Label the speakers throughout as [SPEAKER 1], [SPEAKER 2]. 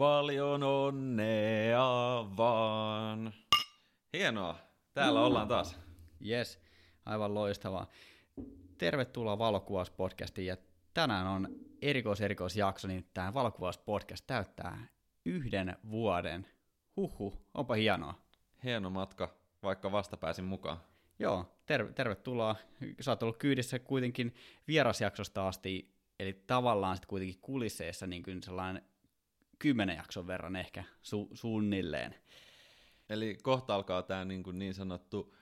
[SPEAKER 1] Paljon onnea vaan. Hienoa. Täällä ollaan taas.
[SPEAKER 2] Yes, aivan loistavaa. Tervetuloa Valokuvauspodcastiin ja tänään on erikois-erikoisjakso, niin tämä Valokuvauspodcast täyttää yhden vuoden. Huhu, onpa hienoa.
[SPEAKER 1] Hieno matka, vaikka vasta pääsin mukaan.
[SPEAKER 2] Joo, terve, tervetuloa. Sä oot ollut kyydissä kuitenkin vierasjaksosta asti, eli tavallaan sitten kuitenkin kulisseissa niin kuin sellainen kymmenen jakson verran ehkä su- suunnilleen.
[SPEAKER 1] Eli kohta alkaa tämä niin, kuin niin sanottu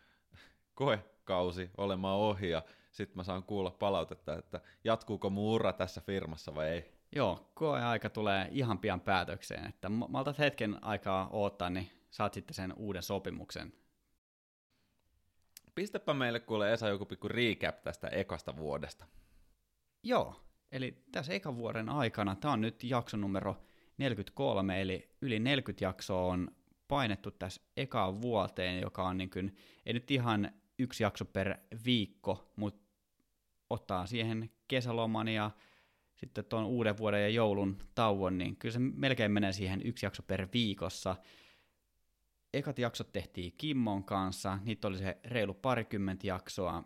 [SPEAKER 1] koekausi olemaan ohi ja sitten mä saan kuulla palautetta, että jatkuuko mun ura tässä firmassa vai ei.
[SPEAKER 2] Joo, koeaika tulee ihan pian päätökseen, että mä otat hetken aikaa odottaa, niin saat sitten sen uuden sopimuksen.
[SPEAKER 1] Pistäpä meille kuule Esa joku pikku recap tästä ekasta vuodesta.
[SPEAKER 2] Joo, eli tässä ekan vuoden aikana, tämä on nyt jakso numero 43, eli yli 40 jaksoa on painettu tässä ekaan vuoteen, joka on niin kuin, ei nyt ihan yksi jakso per viikko, mutta ottaa siihen kesäloman ja sitten tuon uuden vuoden ja joulun tauon, niin kyllä se melkein menee siihen yksi jakso per viikossa. Ekat jaksot tehtiin Kimmon kanssa, niitä oli se reilu parikymmentä jaksoa.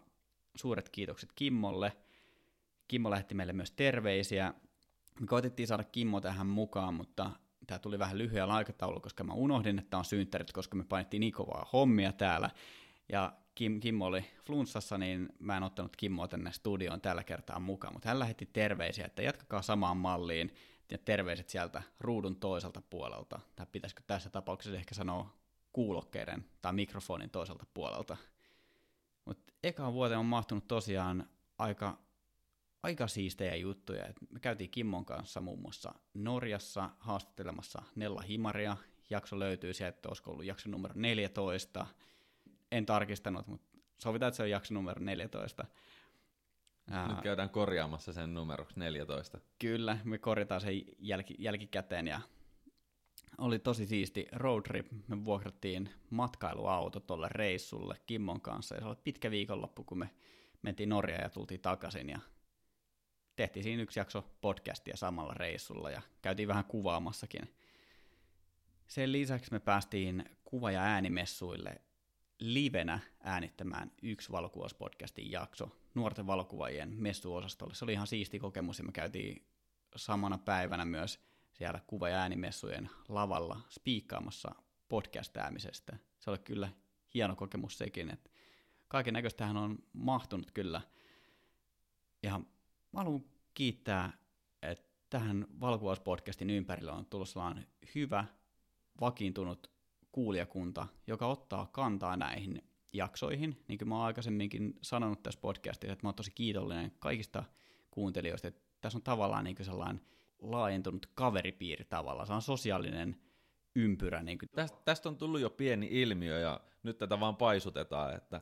[SPEAKER 2] Suuret kiitokset Kimmolle. Kimmo lähetti meille myös terveisiä. Me koitettiin saada Kimmo tähän mukaan, mutta tämä tuli vähän lyhyellä aikataulu, koska mä unohdin, että on synttärit, koska me painettiin niin kovaa hommia täällä. Ja Kim, Kimmo oli flunssassa, niin mä en ottanut Kimmoa tänne studioon tällä kertaa mukaan, mutta hän lähetti terveisiä, että jatkakaa samaan malliin, ja terveiset sieltä ruudun toiselta puolelta, tai pitäisikö tässä tapauksessa ehkä sanoa kuulokkeiden tai mikrofonin toiselta puolelta. Mutta ekaan vuoteen on mahtunut tosiaan aika, aika siistejä juttuja. Et me käytiin Kimmon kanssa muun muassa Norjassa haastattelemassa Nella Himaria. Jakso löytyy sieltä, että olisiko ollut jakso numero 14. En tarkistanut, mutta sovitaan, että se on jakso numero 14.
[SPEAKER 1] Nyt käydään korjaamassa sen numeroksi 14.
[SPEAKER 2] Kyllä, me korjataan sen jälki, jälkikäteen ja oli tosi siisti road trip. Me vuokrattiin matkailuauto tuolle reissulle Kimmon kanssa ja se oli pitkä viikonloppu, kun me mentiin Norjaan ja tultiin takaisin ja tehtiin siinä yksi jakso podcastia samalla reissulla ja käytiin vähän kuvaamassakin. Sen lisäksi me päästiin kuva- ja äänimessuille livenä äänittämään yksi valokuvauspodcastin jakso nuorten valokuvaajien messuosastolle. Se oli ihan siisti kokemus ja me käytiin samana päivänä myös siellä kuva- ja äänimessujen lavalla spiikkaamassa podcastäämisestä. Se oli kyllä hieno kokemus sekin, että kaiken näköistähän on mahtunut kyllä. Ja mä haluan kiittää, että tähän valokuvauspodcastin ympärillä on tullut sellainen hyvä, vakiintunut kuulijakunta, joka ottaa kantaa näihin jaksoihin. Niin kuin mä oon aikaisemminkin sanonut tässä podcastissa, että mä oon tosi kiitollinen kaikista kuuntelijoista, että tässä on tavallaan niin sellainen laajentunut kaveripiiri tavallaan, se on sosiaalinen ympyrä. Niin kuin.
[SPEAKER 1] Tästä, tästä on tullut jo pieni ilmiö ja nyt tätä vaan paisutetaan, että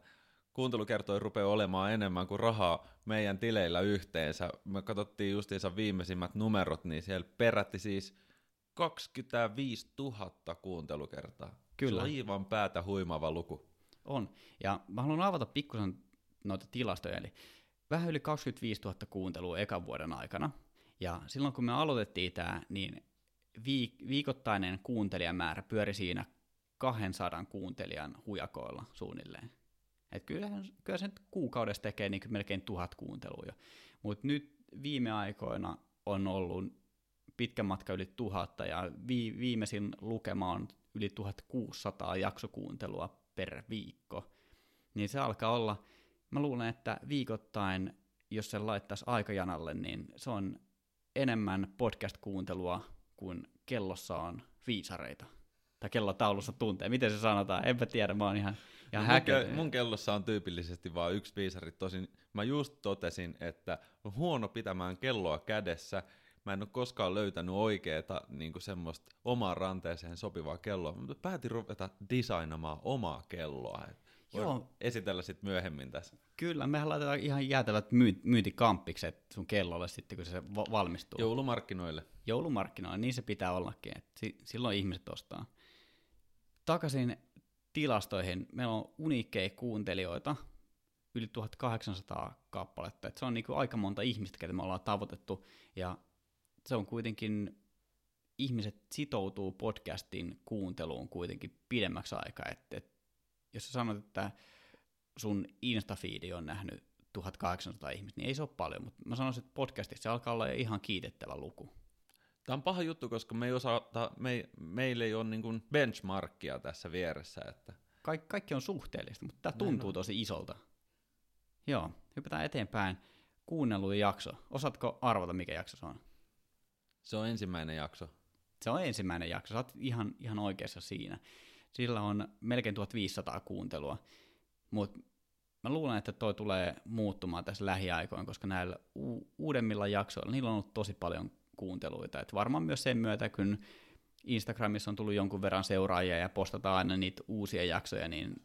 [SPEAKER 1] kuuntelukertoi rupeaa olemaan enemmän kuin rahaa meidän tileillä yhteensä. Me katsottiin justiinsa viimeisimmät numerot, niin siellä perätti siis 25 000 kuuntelukertaa.
[SPEAKER 2] Kyllä.
[SPEAKER 1] Se on aivan päätä huimaava luku.
[SPEAKER 2] On. Ja mä haluan avata pikkusen noita tilastoja. Eli vähän yli 25 000 kuuntelua ekan vuoden aikana. Ja silloin kun me aloitettiin tämä, niin viik- viikoittainen kuuntelijamäärä pyöri siinä 200 kuuntelijan hujakoilla suunnilleen. Et kyllähän, kyllä se nyt kuukaudessa tekee niin melkein tuhat kuuntelua jo. Mutta nyt viime aikoina on ollut pitkä matka yli tuhatta ja vi- viimeisin lukema on yli 1600 jaksokuuntelua per viikko. Niin se alkaa olla, mä luulen, että viikoittain, jos se laittaisi aikajanalle, niin se on enemmän podcast-kuuntelua kuin kellossa on viisareita. Tai kellotaulussa tuntee. Miten se sanotaan? Enpä tiedä, mä oon ihan, ihan
[SPEAKER 1] mun,
[SPEAKER 2] häkeltynyt.
[SPEAKER 1] ke- mun kellossa on tyypillisesti vain yksi viisari. Tosin mä just totesin, että on huono pitämään kelloa kädessä. Mä en ole koskaan löytänyt oikeeta niin semmoista omaan ranteeseen sopivaa kelloa, mutta päätin ruveta designamaan omaa kelloa.
[SPEAKER 2] Joo.
[SPEAKER 1] esitellä sitten myöhemmin tässä.
[SPEAKER 2] Kyllä, mehän laitetaan ihan jäätävät myy- myyntikampikset sun kellolle sitten, kun se va- valmistuu.
[SPEAKER 1] Joulumarkkinoille.
[SPEAKER 2] joulumarkkinoilla, niin se pitää ollakin, että si- silloin ihmiset ostaa. Takaisin tilastoihin, meillä on uniikkeja kuuntelijoita, yli 1800 kappaletta, että se on niinku aika monta ihmistä, ketä me ollaan tavoitettu, ja se on kuitenkin ihmiset sitoutuu podcastin kuunteluun kuitenkin pidemmäksi aikaa. Et, et, jos sä sanot, että sun Instafeedi on nähnyt 1800 ihmistä, niin ei se ole paljon, mutta mä sanoisin, että podcastissa se alkaa olla ihan kiitettävä luku.
[SPEAKER 1] Tämä on paha juttu, koska me ei osata, me, meillä ei ole niin kuin benchmarkia tässä vieressä. Että...
[SPEAKER 2] Kaik, kaikki on suhteellista, mutta tämä tuntuu on. tosi isolta. Joo, hypätään eteenpäin. Kuunnellut jakso. Osaatko arvata, mikä jakso se on?
[SPEAKER 1] Se on ensimmäinen jakso.
[SPEAKER 2] Se on ensimmäinen jakso, sä oot ihan, ihan oikeassa siinä. Sillä on melkein 1500 kuuntelua, mutta mä luulen, että toi tulee muuttumaan tässä lähiaikoina, koska näillä u- uudemmilla jaksoilla, niillä on ollut tosi paljon kuunteluita. Et varmaan myös sen myötä, kun Instagramissa on tullut jonkun verran seuraajia ja postataan aina niitä uusia jaksoja, niin...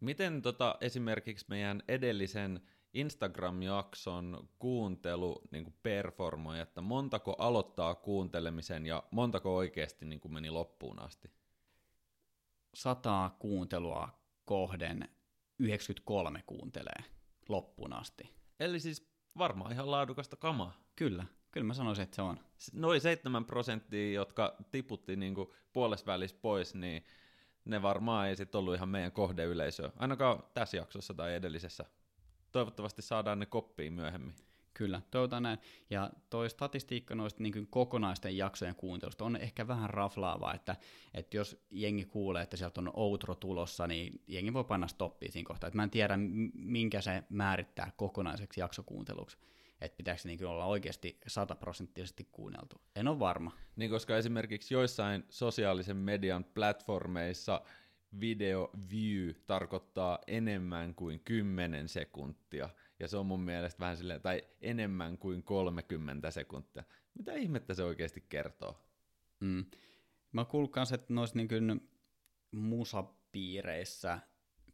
[SPEAKER 1] Miten tota, esimerkiksi meidän edellisen Instagram-jakson kuuntelu niin performoi, että montako aloittaa kuuntelemisen ja montako oikeasti niin kuin meni loppuun asti?
[SPEAKER 2] Sataa kuuntelua kohden 93 kuuntelee loppuun asti.
[SPEAKER 1] Eli siis varmaan ihan laadukasta kamaa.
[SPEAKER 2] Kyllä, kyllä mä sanoisin, että se on.
[SPEAKER 1] Noin 7 prosenttia, jotka tiputti niin puolesvälis pois, niin ne varmaan ei sitten ollut ihan meidän kohdeyleisöä, ainakaan tässä jaksossa tai edellisessä toivottavasti saadaan ne koppiin myöhemmin.
[SPEAKER 2] Kyllä, toivotaan näin. Ja toi statistiikka noista niin kokonaisten jaksojen kuuntelusta on ehkä vähän raflaavaa, että, että jos jengi kuulee, että sieltä on outro tulossa, niin jengi voi panna stoppia siinä kohtaa. Että mä en tiedä, minkä se määrittää kokonaiseksi jaksokuunteluksi. Että pitääkö niin olla oikeasti sataprosenttisesti kuunneltu. En ole varma.
[SPEAKER 1] Niin, koska esimerkiksi joissain sosiaalisen median platformeissa – video view tarkoittaa enemmän kuin 10 sekuntia, ja se on mun mielestä vähän silleen, tai enemmän kuin 30 sekuntia. Mitä ihmettä se oikeasti kertoo?
[SPEAKER 2] Mm. Mä kuullut kanssa, että noissa niin musapiireissä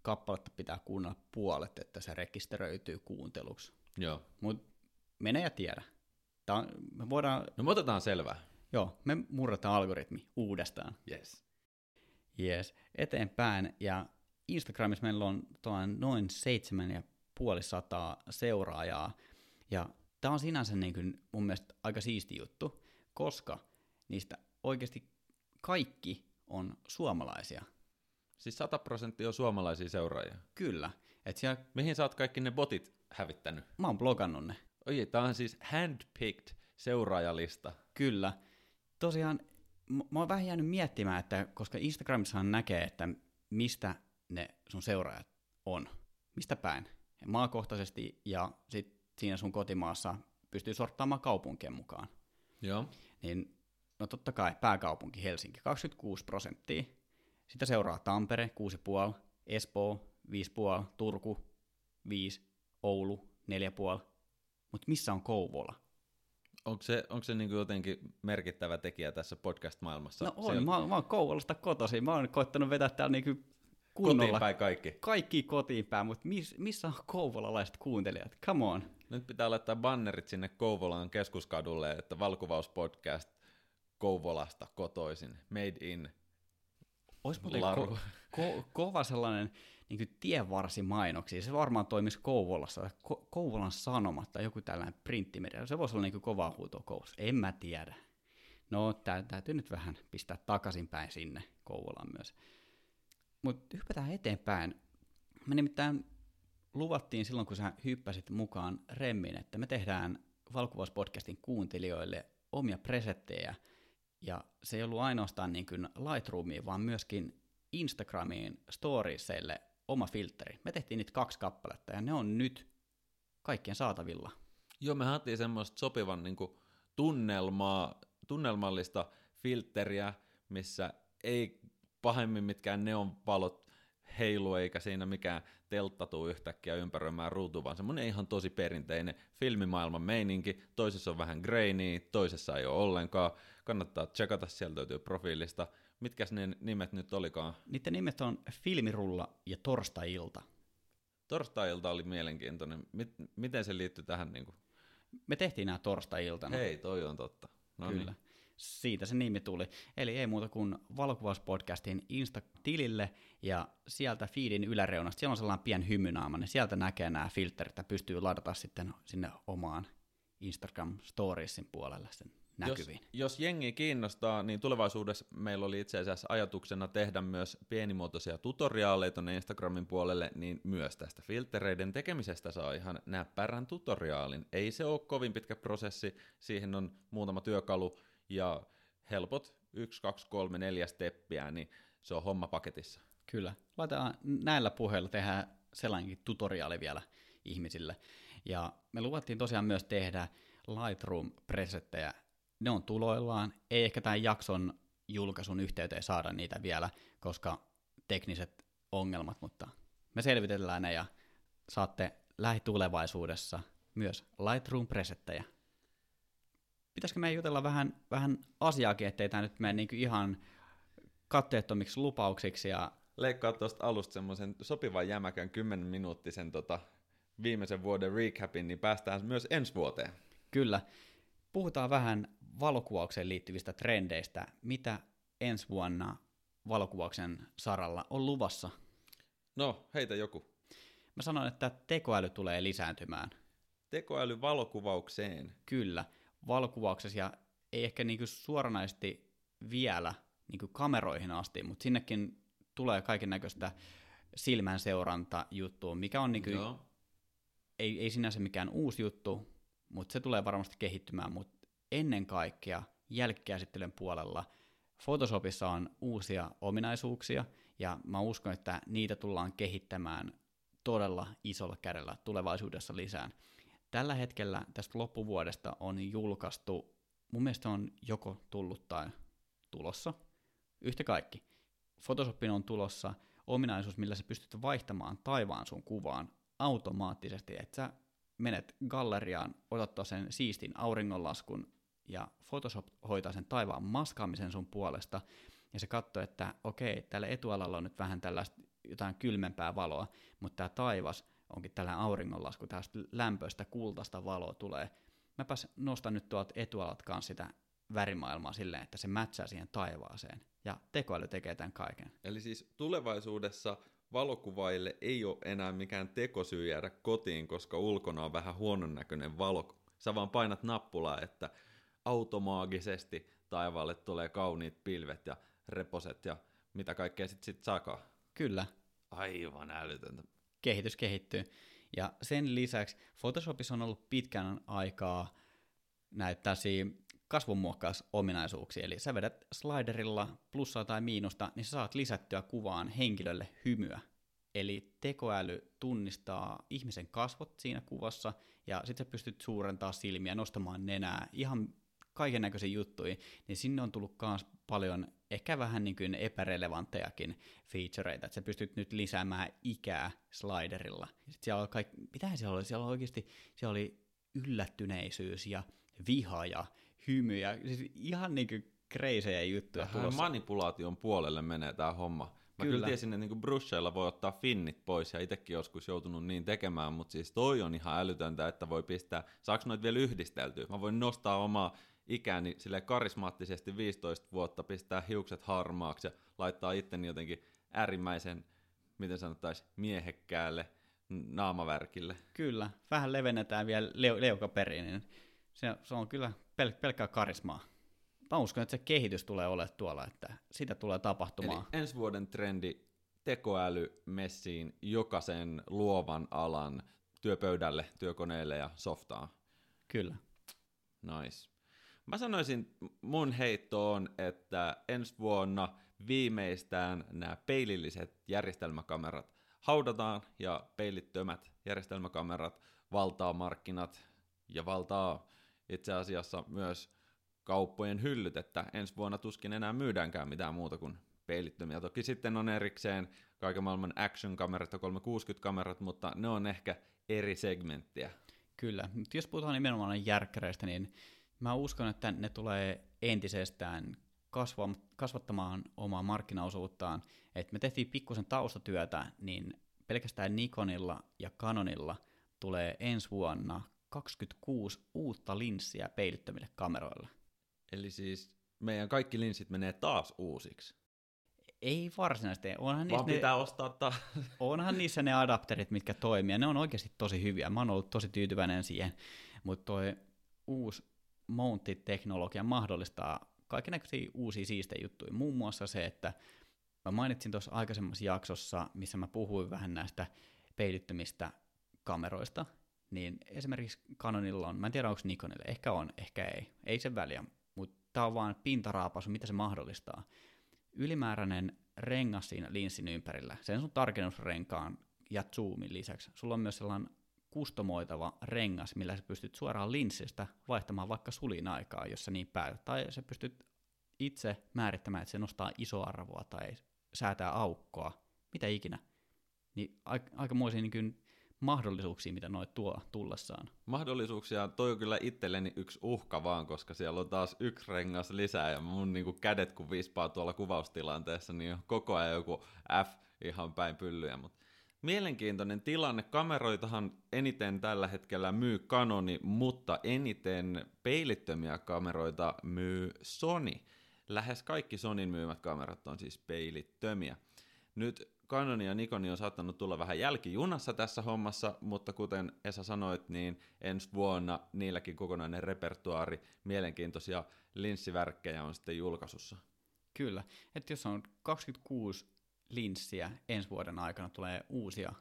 [SPEAKER 2] kappaletta pitää kuunnella puolet, että se rekisteröityy kuunteluksi.
[SPEAKER 1] Joo.
[SPEAKER 2] Mut mene ja tiedä. Tää on, me voidaan...
[SPEAKER 1] No me otetaan selvää.
[SPEAKER 2] Joo, me murrataan algoritmi uudestaan.
[SPEAKER 1] Yes.
[SPEAKER 2] Yes, eteenpäin. Ja Instagramissa meillä on noin seitsemän ja puoli sataa seuraajaa. Ja tämä on sinänsä niin kuin mun mielestä aika siisti juttu, koska niistä oikeasti kaikki on suomalaisia.
[SPEAKER 1] Siis 100 prosenttia on suomalaisia seuraajia?
[SPEAKER 2] Kyllä. Et siellä...
[SPEAKER 1] Mihin sä oot kaikki ne botit hävittänyt?
[SPEAKER 2] Mä oon blogannut ne.
[SPEAKER 1] Oi, tää on siis handpicked seuraajalista.
[SPEAKER 2] Kyllä. Tosiaan mä oon vähän jäänyt miettimään, että koska Instagramissahan näkee, että mistä ne sun seuraajat on, mistä päin, maakohtaisesti ja sit siinä sun kotimaassa pystyy sorttaamaan kaupunkien mukaan.
[SPEAKER 1] Joo.
[SPEAKER 2] Niin no totta kai pääkaupunki Helsinki 26 prosenttia, sitä seuraa Tampere 6,5, Espoo 5,5, Turku 5, Oulu 4,5, mutta missä on Kouvola?
[SPEAKER 1] Onko se, onko se niin jotenkin merkittävä tekijä tässä podcast-maailmassa?
[SPEAKER 2] No on,
[SPEAKER 1] on...
[SPEAKER 2] Mä, mä oon Kouvolasta kotoisin, mä oon koittanut vetää täällä niin kunnolla.
[SPEAKER 1] Kotiin päin kaikki.
[SPEAKER 2] Kaikki kotiin päin, mutta miss, missä on kouvolalaiset kuuntelijat? Come on.
[SPEAKER 1] Nyt pitää laittaa bannerit sinne Kouvolan keskuskadulle, että Valkuvauspodcast Kouvolasta kotoisin, made in
[SPEAKER 2] Olisi muuten ko- ko- kova sellainen niin kuin tienvarsimainoksia. Se varmaan toimisi Kouvolassa, Ko- Kouvolan Sanomat tai joku tällainen printtimedia. Se voisi olla niin kuin kova huuto Kouvolassa. En mä tiedä. No, tää, täytyy nyt vähän pistää takaisinpäin sinne Kouvolaan myös. Mutta hypätään eteenpäin. Me nimittäin luvattiin silloin, kun sä hyppäsit mukaan Remmin, että me tehdään Valkuvauspodcastin kuuntelijoille omia presettejä. Ja se ei ollut ainoastaan niin kuin Lightroomiin, vaan myöskin Instagramiin storiesille oma filteri. Me tehtiin niitä kaksi kappaletta ja ne on nyt kaikkien saatavilla.
[SPEAKER 1] Joo, me haettiin semmoista sopivan niin kuin, tunnelmaa, tunnelmallista filteriä, missä ei pahemmin mitkään neonvalot heilu eikä siinä mikään teltta tuu yhtäkkiä ympäröimään ruutu, vaan semmoinen ihan tosi perinteinen filmimaailman meininki. Toisessa on vähän grainy, toisessa ei ole ollenkaan. Kannattaa tsekata, sieltä löytyy profiilista. Mitkä ne nimet nyt olikaan?
[SPEAKER 2] Niiden nimet on Filmirulla ja Torstai-ilta.
[SPEAKER 1] Torstai-ilta oli mielenkiintoinen. Mit, miten se liittyy tähän? Niin kuin?
[SPEAKER 2] Me tehtiin nämä torstai-iltana.
[SPEAKER 1] Hei, toi on totta.
[SPEAKER 2] No Kyllä. Niin. Siitä se nimi tuli. Eli ei muuta kuin valokuvauspodcastin Insta-tilille ja sieltä feedin yläreunasta, siellä on sellainen pien hymynaama, niin sieltä näkee nämä filterit ja pystyy ladata sitten sinne omaan Instagram Storiesin puolelle sen näkyviin.
[SPEAKER 1] Jos, jos jengi kiinnostaa, niin tulevaisuudessa meillä oli itse asiassa ajatuksena tehdä myös pienimuotoisia tutoriaaleja tuonne Instagramin puolelle, niin myös tästä filtereiden tekemisestä saa ihan näppärän tutoriaalin. Ei se ole kovin pitkä prosessi, siihen on muutama työkalu ja helpot 1, 2, 3, 4 steppiä, niin se on homma paketissa.
[SPEAKER 2] Kyllä. Laitetaan näillä puheilla tehdä sellainenkin tutoriaali vielä ihmisille. Ja me luvattiin tosiaan myös tehdä Lightroom-presettejä. Ne on tuloillaan. Ei ehkä tämän jakson julkaisun yhteyteen saada niitä vielä, koska tekniset ongelmat, mutta me selvitellään ne ja saatte lähitulevaisuudessa myös Lightroom-presettejä. Pitäisikö me jutella vähän, vähän asiaakin, ettei tämä nyt mene niin ihan katteettomiksi lupauksiksi ja
[SPEAKER 1] Leikkaa tuosta alusta semmoisen sopivan jämäkän 10 minuuttisen tota, viimeisen vuoden recapin, niin päästään myös ensi vuoteen.
[SPEAKER 2] Kyllä. Puhutaan vähän valokuvaukseen liittyvistä trendeistä. Mitä ensi vuonna valokuvauksen saralla on luvassa?
[SPEAKER 1] No, heitä joku.
[SPEAKER 2] Mä sanoin, että tekoäly tulee lisääntymään.
[SPEAKER 1] Tekoäly valokuvaukseen.
[SPEAKER 2] Kyllä. Valokuvauksessa ja ei ehkä niinku suoranaisesti vielä niinku kameroihin asti, mutta sinnekin tulee kaiken näköistä silmän seuranta juttua, mikä on niinku,
[SPEAKER 1] Joo.
[SPEAKER 2] ei, ei sinänsä mikään uusi juttu, mutta se tulee varmasti kehittymään, mutta ennen kaikkea jälkikäsittelyn puolella Photoshopissa on uusia ominaisuuksia, ja mä uskon, että niitä tullaan kehittämään todella isolla kädellä tulevaisuudessa lisään. Tällä hetkellä tästä loppuvuodesta on julkaistu, mun mielestä on joko tullut tai tulossa, yhtä kaikki. Photoshopin on tulossa ominaisuus, millä sä pystyt vaihtamaan taivaan sun kuvaan automaattisesti, että sä menet galleriaan, otat sen siistin auringonlaskun ja Photoshop hoitaa sen taivaan maskaamisen sun puolesta ja se katsoo, että okei, tällä etualalla on nyt vähän tällaista jotain kylmempää valoa, mutta tämä taivas onkin tällainen auringonlasku, tällaista lämpöistä kultaista valoa tulee. Mäpäs nostan nyt tuolta etualalta kanssa sitä värimaailmaa silleen, että se mätsää siihen taivaaseen. Ja tekoäly tekee tämän kaiken.
[SPEAKER 1] Eli siis tulevaisuudessa valokuvaille ei ole enää mikään tekosyy jäädä kotiin, koska ulkona on vähän huonon näköinen valo. Sä vaan painat nappulaa, että automaagisesti taivaalle tulee kauniit pilvet ja reposet ja mitä kaikkea sit, sit sakaa.
[SPEAKER 2] Kyllä,
[SPEAKER 1] Aivan älytöntä.
[SPEAKER 2] kehitys kehittyy. Ja sen lisäksi Photoshopissa on ollut pitkän aikaa näitä tällaisia kasvonmuokkausominaisuuksia. Eli sä vedät sliderilla plussaa tai miinusta, niin sä saat lisättyä kuvaan henkilölle hymyä. Eli tekoäly tunnistaa ihmisen kasvot siinä kuvassa, ja sitten sä pystyt suurentaa silmiä, nostamaan nenää, ihan kaiken näköisiä juttuja, niin sinne on tullut myös paljon ehkä vähän niin kuin epärelevanttejakin featureita, että sä pystyt nyt lisäämään ikää sliderilla. Sitten siellä oli kaik... Mitähän siellä oli? Siellä oli oikeasti siellä oli yllättyneisyys ja viha ja hymy ja siis ihan niin kuin kreisejä juttuja
[SPEAKER 1] Vähän
[SPEAKER 2] tulossa.
[SPEAKER 1] manipulaation puolelle menee tämä homma. Mä kyllä,
[SPEAKER 2] Kyllä.
[SPEAKER 1] kyllä tiesin, että niinku brusheilla voi ottaa finnit pois, ja itsekin joskus joutunut niin tekemään, mutta siis toi on ihan älytöntä, että voi pistää, saaks noit vielä yhdisteltyä? Mä voin nostaa omaa ikäni sille karismaattisesti 15 vuotta, pistää hiukset harmaaksi ja laittaa itteni jotenkin äärimmäisen, miten sanottaisiin, miehekkäälle naamavärkille.
[SPEAKER 2] Kyllä, vähän levennetään vielä leu- leukaperiin, niin se, se on kyllä pel- pelkkää karismaa. Mä uskon, että se kehitys tulee olemaan tuolla, että sitä tulee tapahtumaan.
[SPEAKER 1] Eli ensi vuoden trendi tekoäly messiin jokaisen luovan alan työpöydälle, työkoneelle ja softaan.
[SPEAKER 2] Kyllä.
[SPEAKER 1] Nice. Mä sanoisin, mun heitto on, että ensi vuonna viimeistään nämä peililliset järjestelmäkamerat haudataan ja peilittömät järjestelmäkamerat valtaa markkinat ja valtaa itse asiassa myös kauppojen hyllyt, että ensi vuonna tuskin enää myydäänkään mitään muuta kuin peilittömiä. Toki sitten on erikseen kaiken maailman action-kamerat ja 360-kamerat, mutta ne on ehkä eri segmenttiä.
[SPEAKER 2] Kyllä, mutta jos puhutaan nimenomaan järkkäreistä, niin mä uskon, että ne tulee entisestään kasvaa, kasvattamaan omaa markkinaosuuttaan. Et me tehtiin pikkusen taustatyötä, niin pelkästään Nikonilla ja Canonilla tulee ensi vuonna 26 uutta linssiä peilittömille kameroille.
[SPEAKER 1] Eli siis meidän kaikki linssit menee taas uusiksi.
[SPEAKER 2] Ei varsinaisesti, onhan
[SPEAKER 1] Vaan
[SPEAKER 2] niissä, ne,
[SPEAKER 1] pitää ostaa taas.
[SPEAKER 2] onhan niissä ne adapterit, mitkä toimii, ne on oikeasti tosi hyviä. Mä oon ollut tosi tyytyväinen siihen, mutta toi uusi mountit-teknologia mahdollistaa kaikenlaisia uusia siistejä juttuja. Muun muassa se, että mä mainitsin tuossa aikaisemmassa jaksossa, missä mä puhuin vähän näistä peilittömistä kameroista, niin esimerkiksi Canonilla on, mä en tiedä onko Nikonille, ehkä on, ehkä ei, ei se väliä, mutta tämä on vaan pintaraapasu, mitä se mahdollistaa. Ylimääräinen rengas siinä linssin ympärillä, sen sun tarkennusrenkaan ja zoomin lisäksi, sulla on myös sellainen kustomoitava rengas, millä sä pystyt suoraan linssistä vaihtamaan vaikka sulin aikaa, jos sä niin päätät. Tai sä pystyt itse määrittämään, että se nostaa isoarvoa tai säätää aukkoa, mitä ikinä. Niin aikamoisia niin mahdollisuuksia, mitä noit tuo tullessaan.
[SPEAKER 1] Mahdollisuuksia, toi on kyllä itselleni yksi uhka vaan, koska siellä on taas yksi rengas lisää ja mun niin kuin kädet kun vispaa tuolla kuvaustilanteessa, niin koko ajan joku F ihan päin pyllyjä, mutta Mielenkiintoinen tilanne. Kameroitahan eniten tällä hetkellä myy Canoni, mutta eniten peilittömiä kameroita myy Sony. Lähes kaikki Sonin myymät kamerat on siis peilittömiä. Nyt Canon ja Nikon on saattanut tulla vähän jälkijunassa tässä hommassa, mutta kuten Esa sanoit, niin ensi vuonna niilläkin kokonainen repertuaari mielenkiintoisia linssivärkkejä on sitten julkaisussa.
[SPEAKER 2] Kyllä, että jos on 26 linssiä ensi vuoden aikana tulee uusia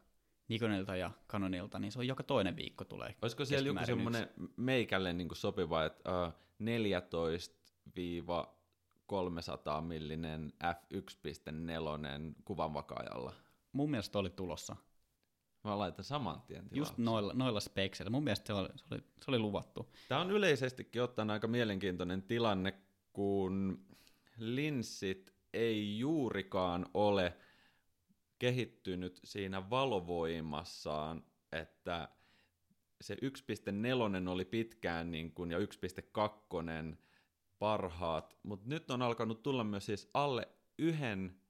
[SPEAKER 2] Nikonilta ja Canonilta, niin se on joka toinen viikko tulee.
[SPEAKER 1] Olisiko siellä joku semmoinen meikälle niin kuin sopiva, että uh, 14 millinen f1.4 kuvanvakaajalla?
[SPEAKER 2] Mun mielestä oli tulossa.
[SPEAKER 1] Mä laitan saman tien
[SPEAKER 2] Just noilla, noilla spekseillä. Mun mielestä se oli, se, oli, se oli luvattu.
[SPEAKER 1] Tämä on yleisestikin ottaen aika mielenkiintoinen tilanne, kun linssit ei juurikaan ole kehittynyt siinä valovoimassaan, että se 1.4 oli pitkään niin kuin, ja 1.2 parhaat, mutta nyt on alkanut tulla myös siis alle yhden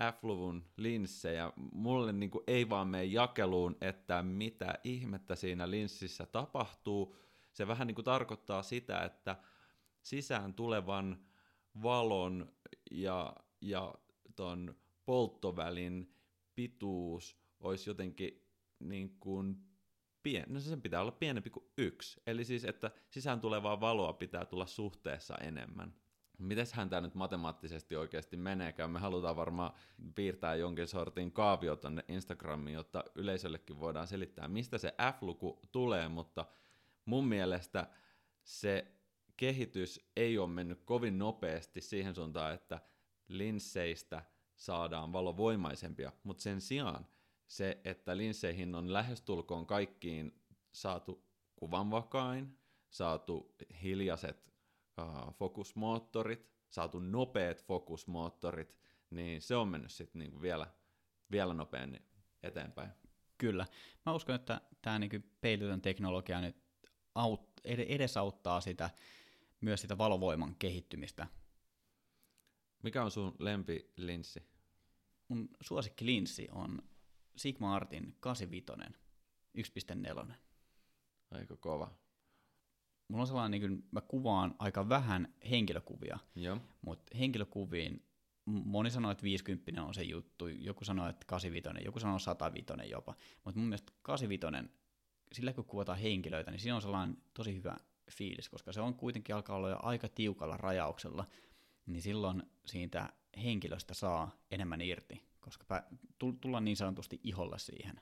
[SPEAKER 1] F-luvun linssejä. Mulle niin kuin ei vaan mene jakeluun, että mitä ihmettä siinä linssissä tapahtuu. Se vähän niin kuin tarkoittaa sitä, että sisään tulevan valon ja, ja ton polttovälin pituus olisi jotenkin niin kuin pien, no sen pitää olla pienempi kuin yksi. Eli siis, että sisään tulevaa valoa pitää tulla suhteessa enemmän. Mites tämä nyt matemaattisesti oikeasti meneekään? Me halutaan varmaan piirtää jonkin sortin kaavio tonne Instagramiin, jotta yleisöllekin voidaan selittää, mistä se F-luku tulee, mutta mun mielestä se kehitys ei ole mennyt kovin nopeasti siihen suuntaan, että linsseistä saadaan valovoimaisempia, mutta sen sijaan se, että linsseihin on lähestulkoon kaikkiin saatu kuvanvakain, saatu hiljaiset uh, fokusmoottorit, saatu nopeat fokusmoottorit, niin se on mennyt sitten niinku vielä, vielä nopeammin eteenpäin.
[SPEAKER 2] Kyllä. Mä uskon, että tämä niinku peilitön teknologia nyt aut, edesauttaa sitä myös sitä valovoiman kehittymistä.
[SPEAKER 1] Mikä on sun lempilinssi?
[SPEAKER 2] Mun suosikkilinssi on Sigma Artin 85 1.4.
[SPEAKER 1] Aika kova.
[SPEAKER 2] Mulla on sellainen, niin kuin, mä kuvaan aika vähän henkilökuvia,
[SPEAKER 1] Joo.
[SPEAKER 2] mutta henkilökuviin moni sanoo, että 50 on se juttu, joku sanoo, että 85, joku sanoo 105 jopa, mutta mun mielestä 85, sillä kun kuvataan henkilöitä, niin siinä on sellainen tosi hyvä fiilis, koska se on kuitenkin alkaa olla jo aika tiukalla rajauksella, niin silloin siitä henkilöstä saa enemmän irti, koska tullaan niin sanotusti iholla siihen.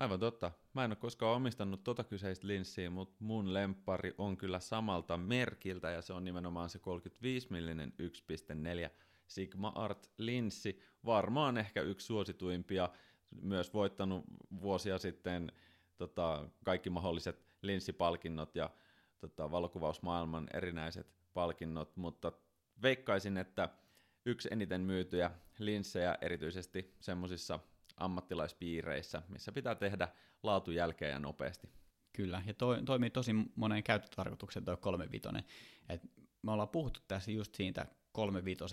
[SPEAKER 1] Aivan totta. Mä en ole koskaan omistanut tota kyseistä linssiä, mutta mun lempari on kyllä samalta merkiltä ja se on nimenomaan se 35 millinen 1.4 Sigma Art linssi. Varmaan ehkä yksi suosituimpia, myös voittanut vuosia sitten tota, kaikki mahdolliset linssipalkinnot ja tota, valokuvausmaailman erinäiset palkinnot, mutta veikkaisin, että yksi eniten myytyjä linssejä erityisesti semmoisissa ammattilaispiireissä, missä pitää tehdä laatu jälkeen ja nopeasti.
[SPEAKER 2] Kyllä, ja toi, toimii tosi monen käyttötarkoituksen tuo 35. Et me ollaan puhuttu tässä just siitä 35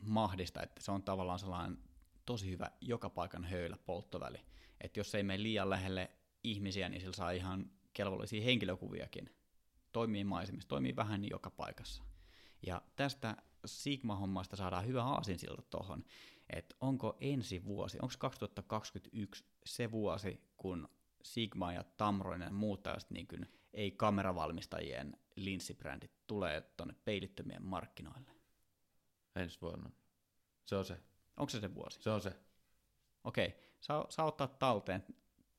[SPEAKER 2] mahdista, että se on tavallaan sellainen tosi hyvä joka paikan höylä polttoväli. Että jos ei mene liian lähelle ihmisiä, niin sillä saa ihan kelvollisia henkilökuviakin. Toimii maisemissa, toimii vähän joka paikassa. Ja tästä Sigma-hommasta saadaan hyvä aasinsilta tuohon, että onko ensi vuosi, onko 2021 se vuosi, kun Sigma ja Tamroinen muut tällaiset niin kuin, ei kameravalmistajien linssibrändit tulee tuonne peilittömien markkinoille?
[SPEAKER 1] Ensi vuonna. Se on se.
[SPEAKER 2] Onko se se vuosi?
[SPEAKER 1] Se on se.
[SPEAKER 2] Okei, saa, saa ottaa talteen.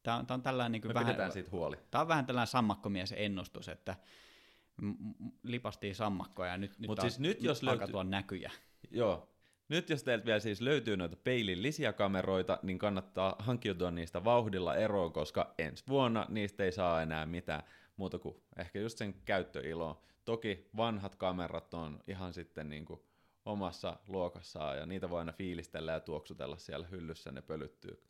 [SPEAKER 2] Tämä on, tää on tällainen niin
[SPEAKER 1] Me
[SPEAKER 2] vähän,
[SPEAKER 1] siitä huoli.
[SPEAKER 2] Tämä on vähän tällainen sammakkomies ennustus, että lipastiin sammakkoja ja nyt, nyt,
[SPEAKER 1] Mut siis nyt jos löytyy-
[SPEAKER 2] tulla näkyjä.
[SPEAKER 1] Joo. Nyt jos teiltä vielä siis löytyy noita peilillisiä kameroita, niin kannattaa hankkiutua niistä vauhdilla eroon, koska ensi vuonna niistä ei saa enää mitään muuta kuin ehkä just sen käyttöiloa. Toki vanhat kamerat on ihan sitten niin kuin omassa luokassaan ja niitä voi aina fiilistellä ja tuoksutella siellä hyllyssä, ne pölyttyy.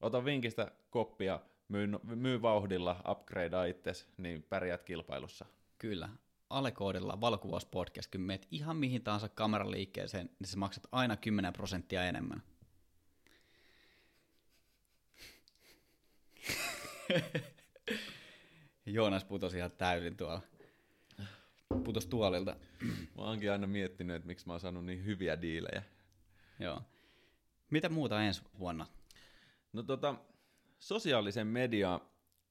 [SPEAKER 1] Ota vinkistä koppia, myy, myy vauhdilla, upgradea itses, niin pärjäät kilpailussa.
[SPEAKER 2] Kyllä. Alekoodilla valokuvauspodcast, kun meet ihan mihin tahansa kameraliikkeeseen, niin sä maksat aina 10 prosenttia enemmän. Joonas putosi ihan täysin tuolla. Putos tuolilta.
[SPEAKER 1] Mä oonkin aina miettinyt, että miksi mä oon saanut niin hyviä diilejä.
[SPEAKER 2] Joo. Mitä muuta ensi vuonna?
[SPEAKER 1] No tota, sosiaalisen media,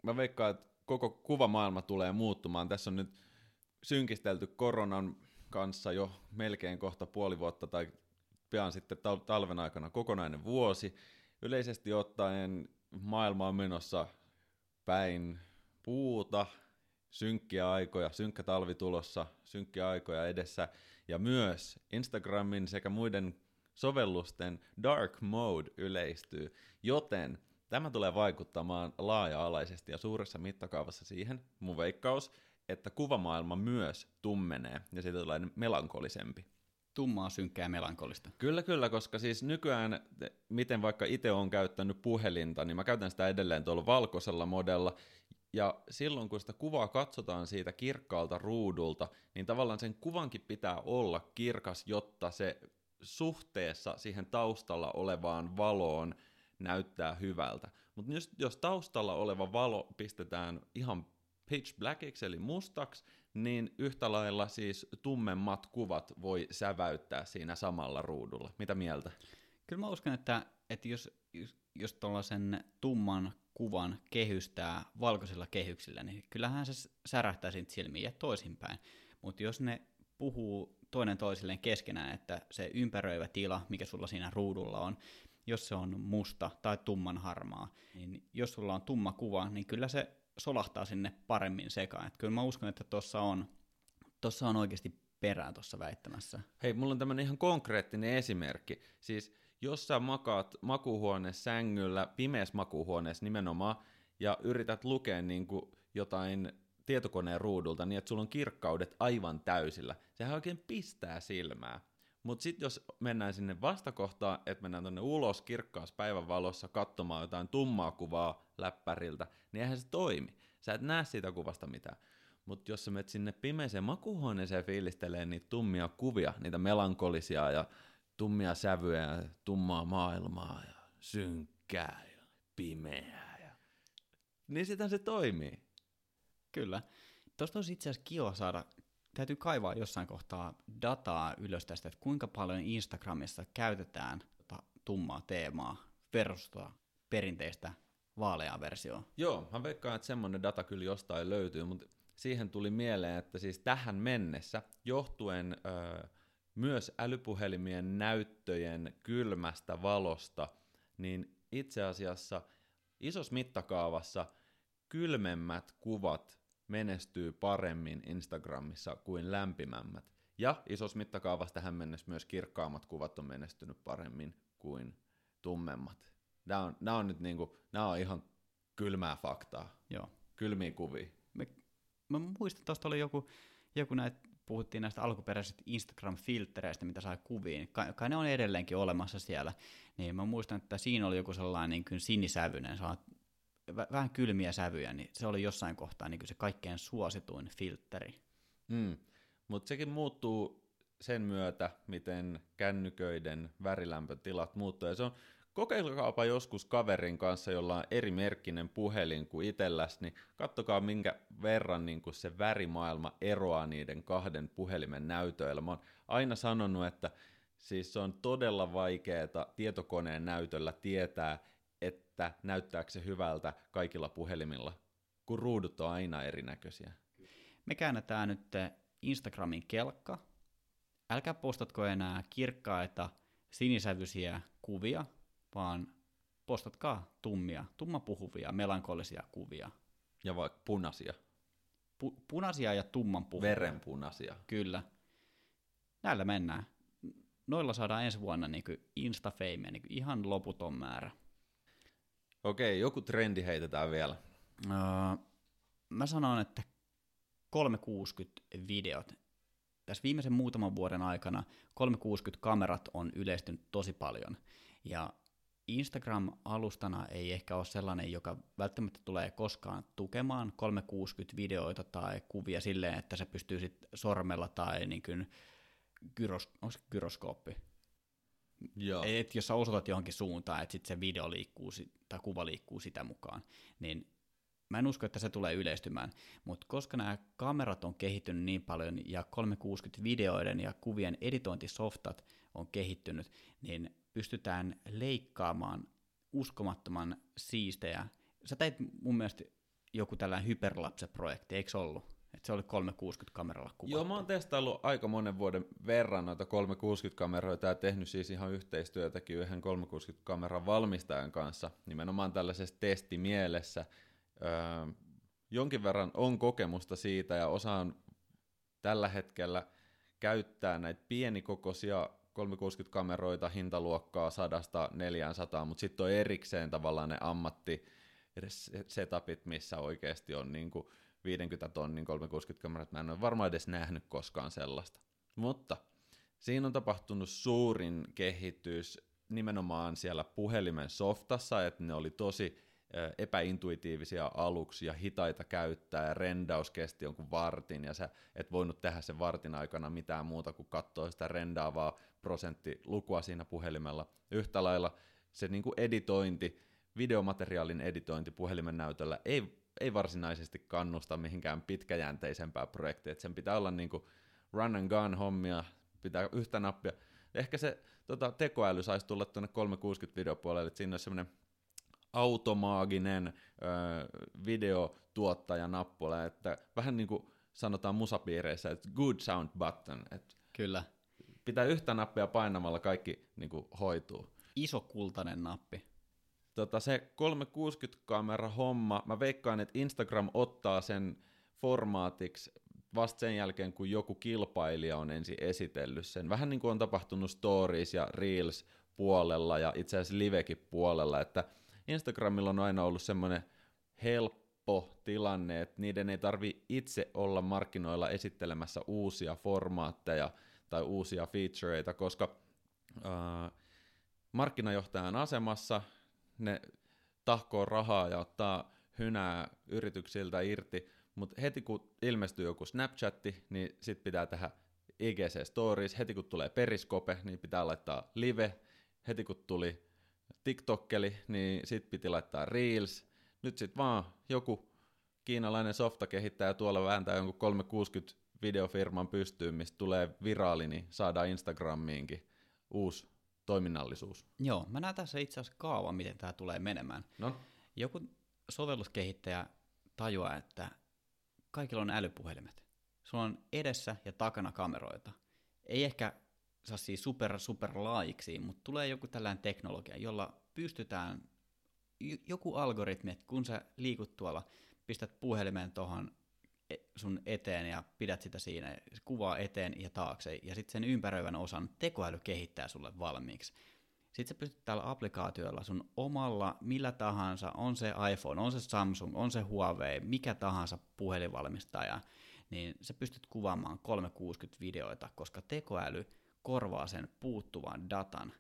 [SPEAKER 1] mä veikkaan, että koko kuvamaailma tulee muuttumaan. Tässä on nyt synkistelty koronan kanssa jo melkein kohta puoli vuotta tai pian sitten tal- talven aikana kokonainen vuosi. Yleisesti ottaen maailma on menossa päin puuta, synkkiä aikoja, synkkä talvi tulossa, synkkiä aikoja edessä, ja myös Instagramin sekä muiden sovellusten dark mode yleistyy, joten tämä tulee vaikuttamaan laaja-alaisesti ja suuressa mittakaavassa siihen, mun veikkaus, että kuvamaailma myös tummenee ja siitä tulee melankolisempi.
[SPEAKER 2] Tummaa, synkkää melankolista.
[SPEAKER 1] Kyllä, kyllä, koska siis nykyään, te- miten vaikka itse on käyttänyt puhelinta, niin mä käytän sitä edelleen tuolla valkoisella modella, ja silloin kun sitä kuvaa katsotaan siitä kirkkaalta ruudulta, niin tavallaan sen kuvankin pitää olla kirkas, jotta se suhteessa siihen taustalla olevaan valoon näyttää hyvältä. Mutta jos, jos taustalla oleva valo pistetään ihan pitch blackiksi eli mustaksi, niin yhtä lailla siis tummemmat kuvat voi säväyttää siinä samalla ruudulla. Mitä mieltä?
[SPEAKER 2] Kyllä mä uskon, että, että jos, jos, tuollaisen tumman kuvan kehystää valkoisilla kehyksillä, niin kyllähän se särähtää siitä silmiin ja toisinpäin. Mutta jos ne puhuu toinen toisilleen keskenään, että se ympäröivä tila, mikä sulla siinä ruudulla on, jos se on musta tai tumman harmaa, niin jos sulla on tumma kuva, niin kyllä se solahtaa sinne paremmin sekaan. Et kyllä mä uskon, että tuossa on, tossa on oikeasti perää tuossa väittämässä.
[SPEAKER 1] Hei, mulla on tämmönen ihan konkreettinen esimerkki. Siis jos sä makaat makuuhuoneessa sängyllä, pimeässä makuuhuoneessa nimenomaan, ja yrität lukea niin kuin jotain tietokoneen ruudulta niin, että sulla on kirkkaudet aivan täysillä, sehän oikein pistää silmää. Mutta sitten jos mennään sinne vastakohtaan, että mennään tonne ulos kirkkaassa päivänvalossa katsomaan jotain tummaa kuvaa läppäriltä, niin eihän se toimi. Sä et näe siitä kuvasta mitään. Mutta jos sä menet sinne pimeeseen makuuhuoneeseen fiilistelee niitä tummia kuvia, niitä melankolisia ja tummia sävyjä ja tummaa maailmaa ja synkkää ja pimeää. Ja... Niin sitähän se toimii.
[SPEAKER 2] Kyllä. Tuosta olisi itse asiassa kiva saada, täytyy kaivaa jossain kohtaa dataa ylös tästä, että kuinka paljon Instagramissa käytetään tota tummaa teemaa versus tota perinteistä vaaleaa versioa.
[SPEAKER 1] Joo, mä veikkaan, että semmoinen data kyllä jostain löytyy, mutta siihen tuli mieleen, että siis tähän mennessä, johtuen ö, myös älypuhelimien näyttöjen kylmästä valosta, niin itse asiassa isossa mittakaavassa kylmemmät kuvat menestyy paremmin Instagramissa kuin lämpimämmät. Ja isossa mittakaavassa tähän mennessä myös kirkkaammat kuvat on menestynyt paremmin kuin tummemmat. Nämä on, nämä on nyt niinku, nämä on ihan kylmää faktaa,
[SPEAKER 2] Joo.
[SPEAKER 1] kylmiä kuvia.
[SPEAKER 2] Me, mä muistan, että tuosta oli joku, joku näitä, puhuttiin näistä alkuperäisistä Instagram-filtreistä, mitä sai kuviin. Kai, kai ne on edelleenkin olemassa siellä. Niin mä muistan, että siinä oli joku sellainen niin kuin sinisävyinen, sellainen vähän kylmiä sävyjä, niin se oli jossain kohtaa niin se kaikkein suosituin filtteri.
[SPEAKER 1] Mm. Mutta sekin muuttuu sen myötä, miten kännyköiden värilämpötilat muuttuu. Ja se on, kokeilkaapa joskus kaverin kanssa, jolla on eri merkkinen puhelin kuin itselläs, niin kattokaa minkä verran niin kuin se värimaailma eroaa niiden kahden puhelimen näytöillä. Mä oon aina sanonut, että siis se on todella vaikeaa tietokoneen näytöllä tietää, että näyttääkö se hyvältä kaikilla puhelimilla, kun ruudut on aina erinäköisiä.
[SPEAKER 2] Me käännetään nyt Instagramin kelkka. Älkää postatko enää kirkkaita sinisävyisiä kuvia, vaan postatkaa tummia, tummapuhuvia, melankolisia kuvia.
[SPEAKER 1] Ja vaikka punaisia.
[SPEAKER 2] Pu- punaisia ja tumman puhuvia.
[SPEAKER 1] Verenpunaisia.
[SPEAKER 2] Kyllä. Näillä mennään. Noilla saadaan ensi vuonna niin Insta-feimejä niin ihan loputon määrä.
[SPEAKER 1] Okei, joku trendi heitetään vielä.
[SPEAKER 2] Uh, mä sanon, että 360-videot. Tässä viimeisen muutaman vuoden aikana 360-kamerat on yleistynyt tosi paljon. Ja Instagram-alustana ei ehkä ole sellainen, joka välttämättä tulee koskaan tukemaan 360-videoita tai kuvia silleen, että se pystyy sit sormella tai niin kuin gyros, gyroskooppi.
[SPEAKER 1] Joo.
[SPEAKER 2] Et jos sä osoitat johonkin suuntaan, että sit se video liikkuu tai kuva liikkuu sitä mukaan, niin mä en usko, että se tulee yleistymään, mutta koska nämä kamerat on kehittynyt niin paljon ja 360-videoiden ja kuvien editointisoftat on kehittynyt, niin pystytään leikkaamaan uskomattoman siistejä. Sä teit mun mielestä joku tällainen hyperlapse-projekti, eikö ollut? Että se oli 360-kameralla kuvattu.
[SPEAKER 1] Joo, mä oon testaillut aika monen vuoden verran noita 360-kameroita ja tehnyt siis ihan yhteistyötäkin yhden 360-kameran valmistajan kanssa, nimenomaan tällaisessa testimielessä. Öö, jonkin verran on kokemusta siitä ja osaan tällä hetkellä käyttää näitä pienikokoisia 360-kameroita hintaluokkaa 100-400, mutta sitten on erikseen tavallaan ne ammatti setupit, missä oikeasti on niin kuin 50 tonnin 360-kamerat. Mä en ole varmaan edes nähnyt koskaan sellaista. Mutta siinä on tapahtunut suurin kehitys nimenomaan siellä puhelimen softassa, että ne oli tosi epäintuitiivisia aluksi ja hitaita käyttää ja rendaus kesti jonkun vartin ja sä et voinut tehdä sen vartin aikana mitään muuta kuin katsoa sitä rendaavaa prosenttilukua siinä puhelimella. Yhtä lailla se niin kuin editointi, videomateriaalin editointi puhelimen näytöllä ei, ei varsinaisesti kannusta mihinkään pitkäjänteisempää projektia, että sen pitää olla niin kuin run and gun hommia, pitää yhtä nappia. Ehkä se tota, tekoäly saisi tulla tuonne 360 videopuolelle, että siinä olisi semmoinen automaaginen ö, videotuottaja nappula, että vähän niin kuin sanotaan musapiireissä, että good sound button, että
[SPEAKER 2] Kyllä.
[SPEAKER 1] pitää yhtä nappia painamalla kaikki niin kuin, hoituu.
[SPEAKER 2] Iso kultainen nappi.
[SPEAKER 1] Tota, se 360-kamera homma, mä veikkaan, että Instagram ottaa sen formaatiksi vasta sen jälkeen, kun joku kilpailija on ensin esitellyt sen. Vähän niin kuin on tapahtunut Stories ja Reels puolella ja itse asiassa Livekin puolella, että Instagramilla on aina ollut semmoinen helppo tilanne, että niiden ei tarvi itse olla markkinoilla esittelemässä uusia formaatteja tai uusia featureita, koska äh, markkinajohtajan asemassa ne tahkoo rahaa ja ottaa hynää yrityksiltä irti, mutta heti kun ilmestyy joku Snapchatti, niin sit pitää tehdä IGC Stories, heti kun tulee Periskope, niin pitää laittaa live, heti kun tuli TikTokkeli, niin sit piti laittaa Reels. Nyt sit vaan joku kiinalainen softakehittäjä tuolla vääntää jonkun 360 videofirman pystyyn, mistä tulee viraali, niin saadaan Instagramiinkin uusi toiminnallisuus.
[SPEAKER 2] Joo, mä näen tässä itse asiassa kaava, miten tämä tulee menemään.
[SPEAKER 1] No,
[SPEAKER 2] Joku sovelluskehittäjä tajuaa, että kaikilla on älypuhelimet. Sulla on edessä ja takana kameroita. Ei ehkä saa siis super, super laiksi, mutta tulee joku tällainen teknologia, jolla pystytään joku algoritmi, että kun sä liikut tuolla, pistät puhelimen tuohon sun eteen ja pidät sitä siinä, kuvaa eteen ja taakse, ja sitten sen ympäröivän osan tekoäly kehittää sulle valmiiksi. Sitten sä pystyt tällä applikaatiolla sun omalla, millä tahansa, on se iPhone, on se Samsung, on se Huawei, mikä tahansa puhelinvalmistaja, niin sä pystyt kuvaamaan 360-videoita, koska tekoäly korvaa sen puuttuvan datan.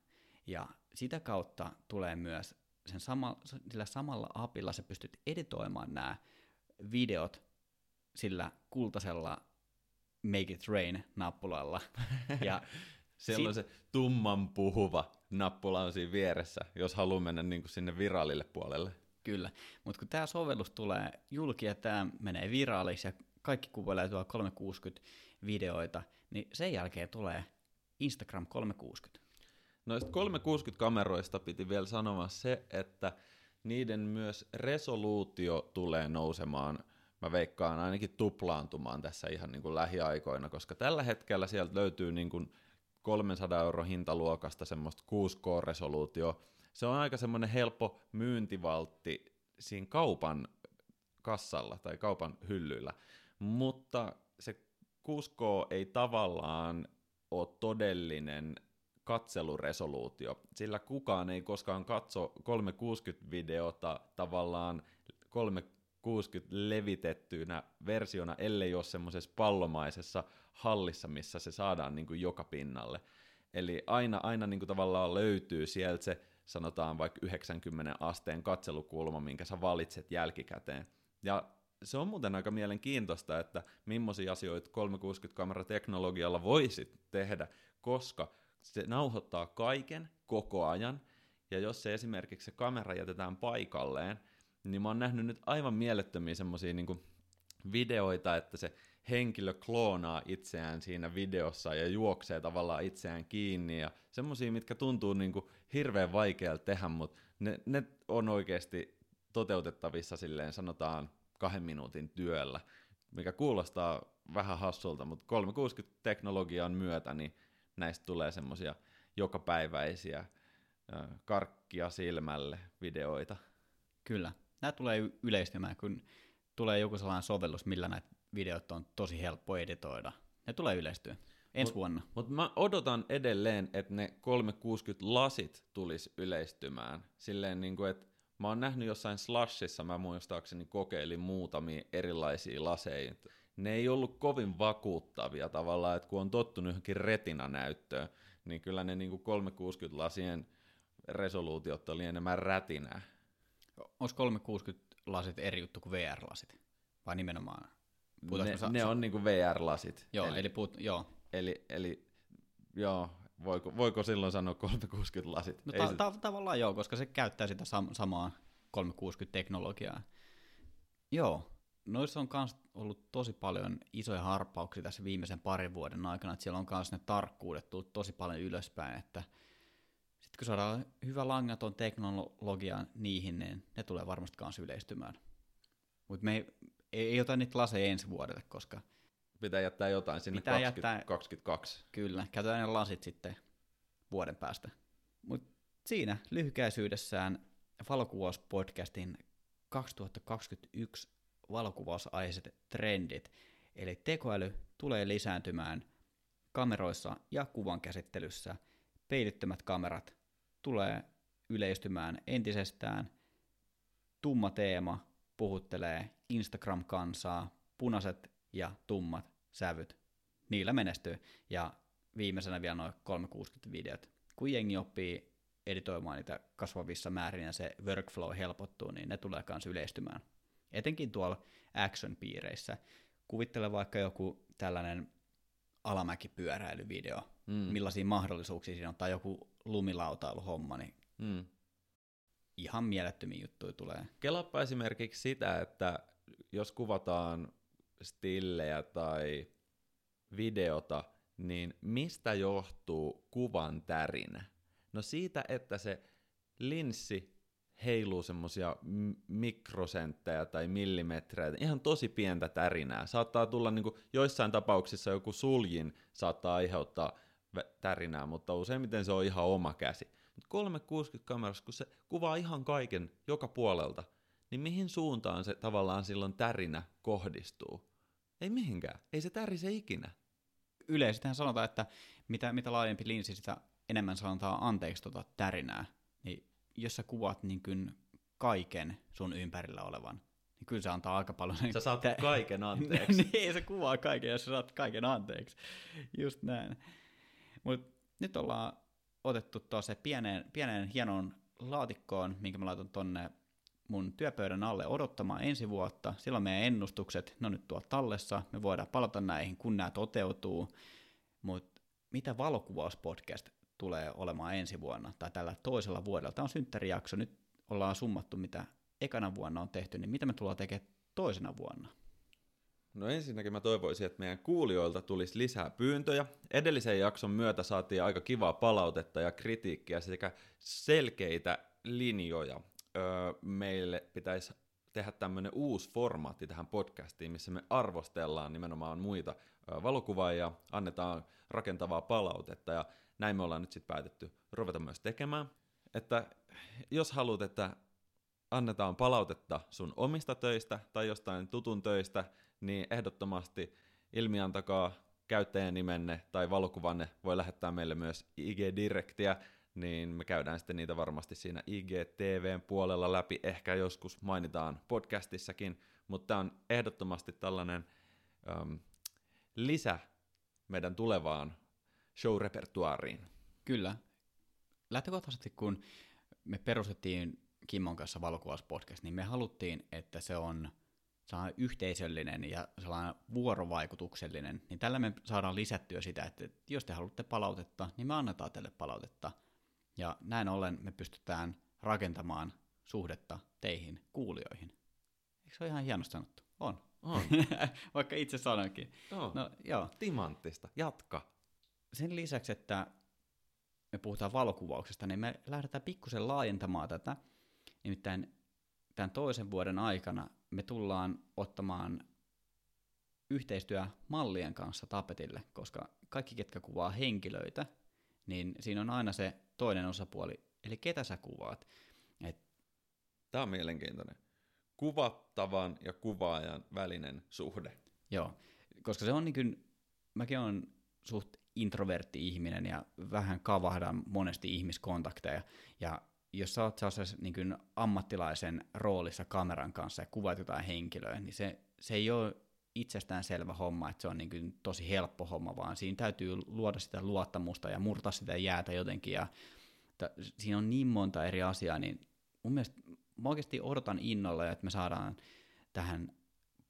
[SPEAKER 2] Ja sitä kautta tulee myös sen sama, sillä samalla apilla sä pystyt editoimaan nämä videot sillä kultaisella Make It Rain-nappulalla. Ja
[SPEAKER 1] siellä on se tumman puhuva nappula on siinä vieressä, jos haluaa mennä niin kuin sinne viraalille puolelle.
[SPEAKER 2] Kyllä, mutta kun tämä sovellus tulee julki ja tämä menee viraaliksi ja kaikki kuvailee tuolla 360 videoita, niin sen jälkeen tulee Instagram 360.
[SPEAKER 1] Noista 360-kameroista piti vielä sanoa se, että niiden myös resoluutio tulee nousemaan. Mä veikkaan ainakin tuplaantumaan tässä ihan niin kuin lähiaikoina, koska tällä hetkellä sieltä löytyy niin kuin 300 euro hintaluokasta semmoista 6K-resoluutio. Se on aika semmoinen helppo myyntivaltti siinä kaupan kassalla tai kaupan hyllyillä, mutta se 6K ei tavallaan ole todellinen katseluresoluutio, sillä kukaan ei koskaan katso 360-videota tavallaan 360 levitettyynä versiona, ellei ole semmoisessa pallomaisessa hallissa, missä se saadaan niin kuin joka pinnalle. Eli aina, aina niin kuin tavallaan löytyy sieltä se, sanotaan vaikka 90 asteen katselukulma, minkä sä valitset jälkikäteen. Ja se on muuten aika mielenkiintoista, että millaisia asioita 360-kamerateknologialla voisi tehdä, koska se nauhoittaa kaiken koko ajan, ja jos se esimerkiksi se kamera jätetään paikalleen, niin mä oon nähnyt nyt aivan mielettömiä semmosia niin videoita, että se henkilö kloonaa itseään siinä videossa ja juoksee tavallaan itseään kiinni ja semmosia, mitkä tuntuu niin kuin hirveän vaikealta tehdä, mutta ne, ne on oikeasti toteutettavissa silleen sanotaan kahden minuutin työllä, mikä kuulostaa vähän hassulta, mutta 360-teknologian myötä niin näistä tulee semmoisia jokapäiväisiä karkkia silmälle videoita.
[SPEAKER 2] Kyllä. Nämä tulee yleistymään, kun tulee joku sellainen sovellus, millä näitä videoita on tosi helppo editoida. Ne tulee yleistyä ensi mut, vuonna.
[SPEAKER 1] Mutta mä odotan edelleen, että ne 360-lasit tulisi yleistymään. Silleen, niin kuin, että mä oon nähnyt jossain Slashissa, mä muistaakseni kokeilin muutamia erilaisia laseja. Ne ei ollut kovin vakuuttavia tavallaan, että kun on tottunut johonkin retina-näyttöön, niin kyllä ne niin 360-lasien resoluutiot oli enemmän rätinää.
[SPEAKER 2] Onko 360 lasit eri juttu kuin VR-lasit? Vai nimenomaan?
[SPEAKER 1] Ne, sa- ne on niinku VR-lasit.
[SPEAKER 2] Joo, eli, eli puhut, joo.
[SPEAKER 1] Eli, eli joo, voiko, voiko silloin sanoa 360 lasit?
[SPEAKER 2] No ta- se... ta- tavallaan joo, koska se käyttää sitä sam- samaa 360-teknologiaa. Joo, noissa on myös ollut tosi paljon isoja harppauksia tässä viimeisen parin vuoden aikana, että siellä on myös ne tarkkuudet tullut tosi paljon ylöspäin, että sitten kun saadaan hyvä langaton teknologia niihin, niin ne tulee varmasti myös yleistymään. Mutta me ei, ei, ei ota niitä laseja ensi vuodelle, koska...
[SPEAKER 1] Pitää jättää jotain sinne Pitää 20, jättää, 22.
[SPEAKER 2] Kyllä, käytetään ne lasit sitten vuoden päästä. Mutta siinä lyhykäisyydessään valokuvauspodcastin 2021 valokuvausaiheiset trendit. Eli tekoäly tulee lisääntymään kameroissa ja kuvan käsittelyssä. Peilittömät kamerat tulee yleistymään entisestään. Tumma teema puhuttelee Instagram-kansaa, punaiset ja tummat sävyt. Niillä menestyy. Ja viimeisenä vielä noin 360-videot. Kun jengi oppii editoimaan niitä kasvavissa määrin ja se workflow helpottuu, niin ne tulee myös yleistymään. Etenkin tuolla action-piireissä. Kuvittele vaikka joku tällainen alamäkipyöräilyvideo, mm. millaisia mahdollisuuksia siinä on, tai joku lumilautailuhomma, niin mm. ihan mielettömiä juttuja tulee.
[SPEAKER 1] Kelappa esimerkiksi sitä, että jos kuvataan stillejä tai videota, niin mistä johtuu kuvan tärinä? No siitä, että se linssi heiluu semmosia mikrosenttejä tai millimetrejä, ihan tosi pientä tärinää. Saattaa tulla niinku, joissain tapauksissa joku suljin saattaa aiheuttaa tärinää, mutta useimmiten se on ihan oma käsi. Mutta 360 kamerassa, kun se kuvaa ihan kaiken joka puolelta, niin mihin suuntaan se tavallaan silloin tärinä kohdistuu? Ei mihinkään. Ei se tärise ikinä.
[SPEAKER 2] Yleisesti sanotaan, että mitä, mitä laajempi linssi, sitä enemmän sanotaan anteeksi tuota tärinää. Niin jos sä kuvat niin kuin kaiken sun ympärillä olevan, niin kyllä se antaa aika paljon...
[SPEAKER 1] Sä saat tä- kaiken anteeksi.
[SPEAKER 2] niin, se kuvaa kaiken, jos sä saat kaiken anteeksi. Just näin. Mutta nyt ollaan otettu tuossa pienen, pienen hienon laatikkoon, minkä mä laitan tonne mun työpöydän alle odottamaan ensi vuotta. Silloin meidän ennustukset, ne on nyt tuolla tallessa, me voidaan palata näihin, kun nämä toteutuu. Mutta mitä valokuvauspodcast tulee olemaan ensi vuonna tai tällä toisella vuodella? Tämä on synttärijakso, nyt ollaan summattu, mitä ekana vuonna on tehty, niin mitä me tullaan tekemään toisena vuonna?
[SPEAKER 1] No ensinnäkin mä toivoisin, että meidän kuulijoilta tulisi lisää pyyntöjä. Edellisen jakson myötä saatiin aika kivaa palautetta ja kritiikkiä sekä selkeitä linjoja öö, meille pitäisi tehdä tämmöinen uusi formaatti tähän podcastiin, missä me arvostellaan nimenomaan muita valokuvaajia, annetaan rakentavaa palautetta ja näin me ollaan nyt sitten päätetty ruveta myös tekemään. Että jos haluat, että annetaan palautetta sun omista töistä tai jostain tutun töistä, niin ehdottomasti ilmiantakaa nimenne tai valokuvanne voi lähettää meille myös IG-direktiä, niin me käydään sitten niitä varmasti siinä IGTVn puolella läpi, ehkä joskus mainitaan podcastissakin, mutta tämä on ehdottomasti tällainen um, lisä meidän tulevaan show-repertuaariin.
[SPEAKER 2] Kyllä. Lähtökohtaisesti kun me perustettiin Kimmon kanssa valokuvauspodcast, niin me haluttiin, että se on saa yhteisöllinen ja sellainen vuorovaikutuksellinen, niin tällä me saadaan lisättyä sitä, että jos te haluatte palautetta, niin me annetaan teille palautetta. Ja näin ollen me pystytään rakentamaan suhdetta teihin kuulijoihin. Eikö se ole ihan hienosti sanottu? On.
[SPEAKER 1] On.
[SPEAKER 2] Vaikka itse sanoinkin.
[SPEAKER 1] Joo. No, joo. Timanttista. Jatka.
[SPEAKER 2] Sen lisäksi, että me puhutaan valokuvauksesta, niin me lähdetään pikkusen laajentamaan tätä. Nimittäin tämän toisen vuoden aikana me tullaan ottamaan yhteistyö mallien kanssa tapetille, koska kaikki, ketkä kuvaa henkilöitä, niin siinä on aina se toinen osapuoli, eli ketä sä kuvaat. Et...
[SPEAKER 1] Tämä on mielenkiintoinen. Kuvattavan ja kuvaajan välinen suhde.
[SPEAKER 2] Joo, koska se on niin kuin, mäkin olen suht introvertti ihminen ja vähän kavahdan monesti ihmiskontakteja, ja jos sä oot niin kuin ammattilaisen roolissa kameran kanssa ja kuvat jotain henkilöä, niin se, se ei ole itsestään selvä homma, että se on niin kuin tosi helppo homma, vaan siinä täytyy luoda sitä luottamusta ja murtaa sitä jäätä jotenkin, ja t- siinä on niin monta eri asiaa, niin mun mielestä mä oikeasti odotan innolla, että me saadaan tähän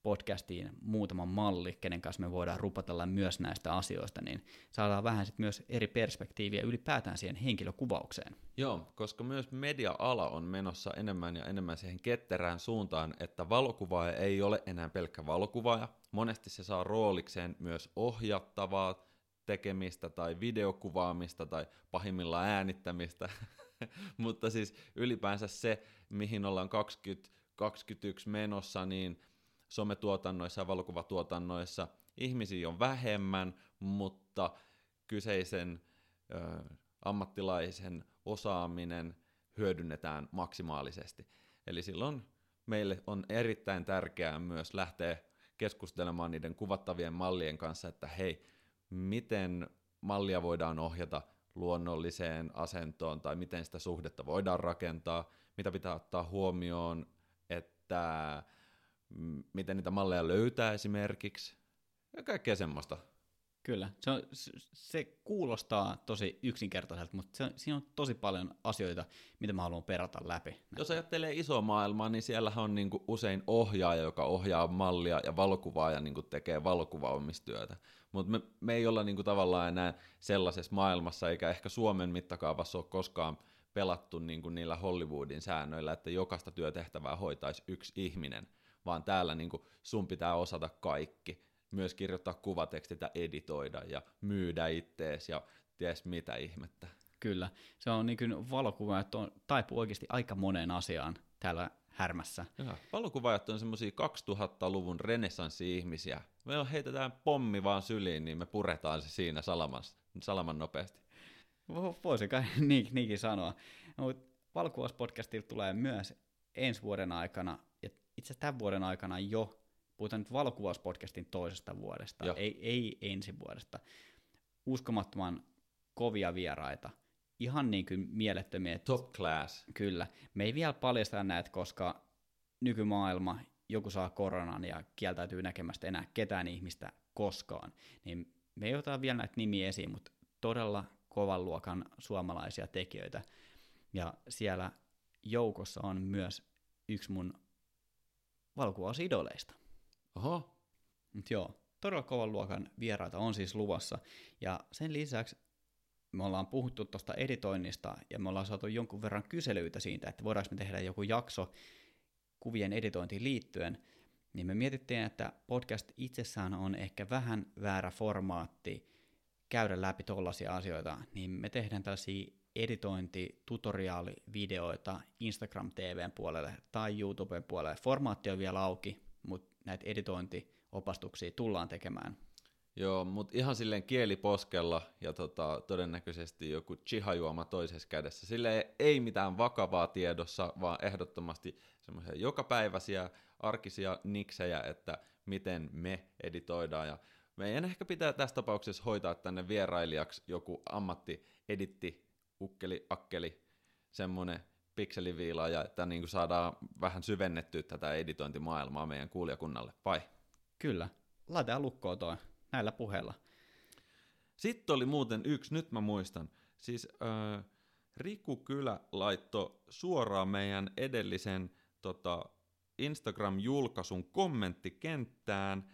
[SPEAKER 2] podcastiin muutama malli, kenen kanssa me voidaan rupatella myös näistä asioista, niin saadaan vähän sit myös eri perspektiiviä ylipäätään siihen henkilökuvaukseen.
[SPEAKER 1] Joo, koska myös media-ala on menossa enemmän ja enemmän siihen ketterään suuntaan, että valokuvaaja ei ole enää pelkkä valokuvaaja. Monesti se saa roolikseen myös ohjattavaa tekemistä tai videokuvaamista tai pahimmillaan äänittämistä. Mutta siis ylipäänsä se, mihin ollaan 2021 menossa, niin sometuotannoissa ja valokuvatuotannoissa ihmisiä on vähemmän, mutta kyseisen ö, ammattilaisen osaaminen hyödynnetään maksimaalisesti. Eli silloin meille on erittäin tärkeää myös lähteä keskustelemaan niiden kuvattavien mallien kanssa, että hei, miten mallia voidaan ohjata luonnolliseen asentoon tai miten sitä suhdetta voidaan rakentaa, mitä pitää ottaa huomioon, että miten niitä malleja löytää esimerkiksi, ja kaikkea semmoista.
[SPEAKER 2] Kyllä, se, on, se kuulostaa tosi yksinkertaiselta, mutta se, siinä on tosi paljon asioita, mitä mä haluan perata läpi.
[SPEAKER 1] Jos ajattelee iso maailmaa, niin siellä on niinku usein ohjaaja, joka ohjaa mallia, ja valokuvaaja niinku tekee valokuvaumistyötä. Mutta me, me ei olla niinku tavallaan enää sellaisessa maailmassa, eikä ehkä Suomen mittakaavassa ole koskaan pelattu niinku niillä Hollywoodin säännöillä, että jokaista työtehtävää hoitaisi yksi ihminen – vaan täällä niin kuin sun pitää osata kaikki. Myös kirjoittaa kuvatekstit ja editoida ja myydä ittees ja ties mitä ihmettä.
[SPEAKER 2] Kyllä, se on niin kuin valokuva, että on, taipuu oikeasti aika moneen asiaan täällä härmässä.
[SPEAKER 1] Ja, valokuvaajat on semmoisia 2000-luvun renessanssi-ihmisiä. Me heitetään pommi vaan syliin, niin me puretaan se siinä salamas, salaman nopeasti.
[SPEAKER 2] Voisi kai niin, niinkin sanoa. Mutta valokuvauspodcastilta tulee myös ensi vuoden aikana itse tämän vuoden aikana jo, puhutaan nyt valokuvauspodcastin toisesta vuodesta, ei, ei ensi vuodesta, uskomattoman kovia vieraita, ihan niin kuin mielettömiä.
[SPEAKER 1] Top class.
[SPEAKER 2] Kyllä. Me ei vielä paljasta näitä, koska nykymaailma, joku saa koronan ja kieltäytyy näkemästä enää ketään ihmistä koskaan, niin me ei ota vielä näitä nimiä esiin, mutta todella kovan luokan suomalaisia tekijöitä. Ja siellä joukossa on myös yksi mun valokuvausidoleista.
[SPEAKER 1] Oho.
[SPEAKER 2] Mut joo, todella kovan luokan vieraita on siis luvassa. Ja sen lisäksi me ollaan puhuttu tuosta editoinnista ja me ollaan saatu jonkun verran kyselyitä siitä, että voidaanko me tehdä joku jakso kuvien editointiin liittyen, niin me mietittiin, että podcast itsessään on ehkä vähän väärä formaatti käydä läpi tollaisia asioita, niin me tehdään tällaisia editointitutoriaalivideoita Instagram TVn puolelle tai YouTuben puolelle. Formaatti on vielä auki, mutta näitä editointiopastuksia tullaan tekemään.
[SPEAKER 1] Joo, mutta ihan silleen kieliposkella ja tota, todennäköisesti joku chihajuoma toisessa kädessä. Sille ei mitään vakavaa tiedossa, vaan ehdottomasti semmoisia jokapäiväisiä arkisia niksejä, että miten me editoidaan. Ja meidän ehkä pitää tässä tapauksessa hoitaa tänne vierailijaksi joku ammatti-editti, ukkeli, akkeli, semmoinen pikseliviilaaja, että niin kuin saadaan vähän syvennettyä tätä editointimaailmaa meidän kuulijakunnalle, vai?
[SPEAKER 2] Kyllä, laitetaan lukkoon toi näillä puheilla.
[SPEAKER 1] Sitten oli muuten yksi, nyt mä muistan, siis äh, Riku Kylä laitto suoraan meidän edellisen tota, Instagram-julkaisun kommenttikenttään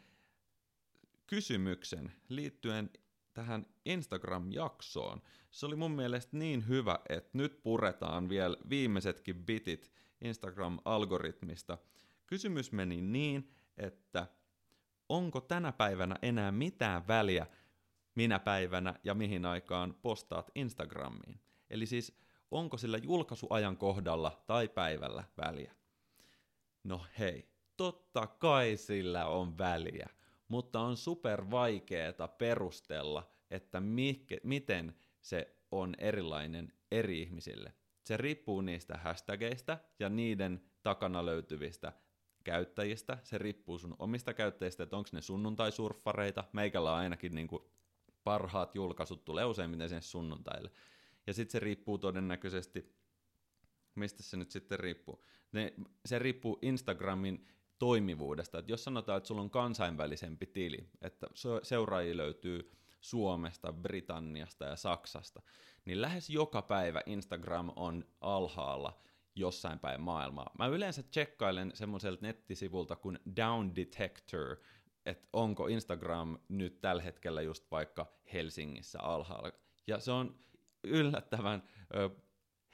[SPEAKER 1] kysymyksen liittyen tähän Instagram-jaksoon. Se oli mun mielestä niin hyvä, että nyt puretaan vielä viimeisetkin bitit Instagram-algoritmista. Kysymys meni niin, että onko tänä päivänä enää mitään väliä, minä päivänä ja mihin aikaan postaat Instagramiin. Eli siis onko sillä julkaisuajan kohdalla tai päivällä väliä. No hei, totta kai sillä on väliä, mutta on super vaikeeta perustella, että mikke, miten se on erilainen eri ihmisille. Se riippuu niistä hashtageista ja niiden takana löytyvistä käyttäjistä, se riippuu sun omista käyttäjistä, että onko ne sunnuntaisurffareita, meikällä on ainakin niin kuin parhaat julkaisut tulee useimmiten sinne sunnuntaille. Ja sitten se riippuu todennäköisesti, mistä se nyt sitten riippuu? Ne, se riippuu Instagramin toimivuudesta. Et jos sanotaan, että sulla on kansainvälisempi tili, että seuraajia löytyy Suomesta, Britanniasta ja Saksasta, niin lähes joka päivä Instagram on alhaalla – jossain päin maailmaa. Mä yleensä tsekkailen semmoiselta nettisivulta kuin Down Detector, että onko Instagram nyt tällä hetkellä just vaikka Helsingissä alhaalla. Ja se on yllättävän ö,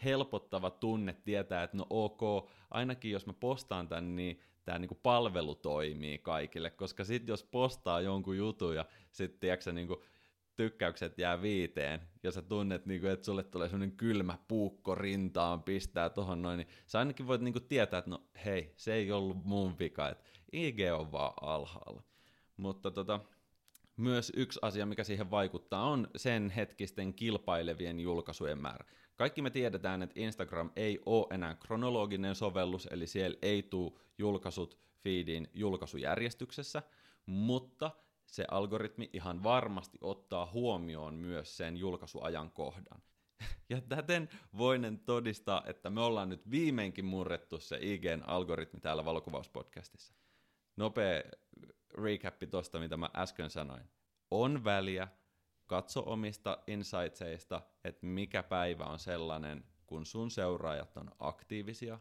[SPEAKER 1] helpottava tunne tietää, että no ok, ainakin jos mä postaan tän, niin tämä niinku palvelu toimii kaikille, koska sitten jos postaa jonkun jutun ja sitten tiedätkö, niinku, tykkäykset jää viiteen, ja sä tunnet, niin kuin, että sulle tulee semmoinen kylmä puukko rintaan, pistää tohon noin, niin sä ainakin voit niin kuin, tietää, että no hei, se ei ollut mun vika, että IG on vaan alhaalla. Mutta tota, myös yksi asia, mikä siihen vaikuttaa, on sen hetkisten kilpailevien julkaisujen määrä. Kaikki me tiedetään, että Instagram ei ole enää kronologinen sovellus, eli siellä ei tule julkaisut feediin julkaisujärjestyksessä, mutta – se algoritmi ihan varmasti ottaa huomioon myös sen julkaisuajankohdan. Ja täten voinen todistaa, että me ollaan nyt viimeinkin murrettu se IGN algoritmi täällä valokuvauspodcastissa. Nopea recappi tosta, mitä mä äsken sanoin. On väliä, katso omista insightseista, että mikä päivä on sellainen, kun sun seuraajat on aktiivisia,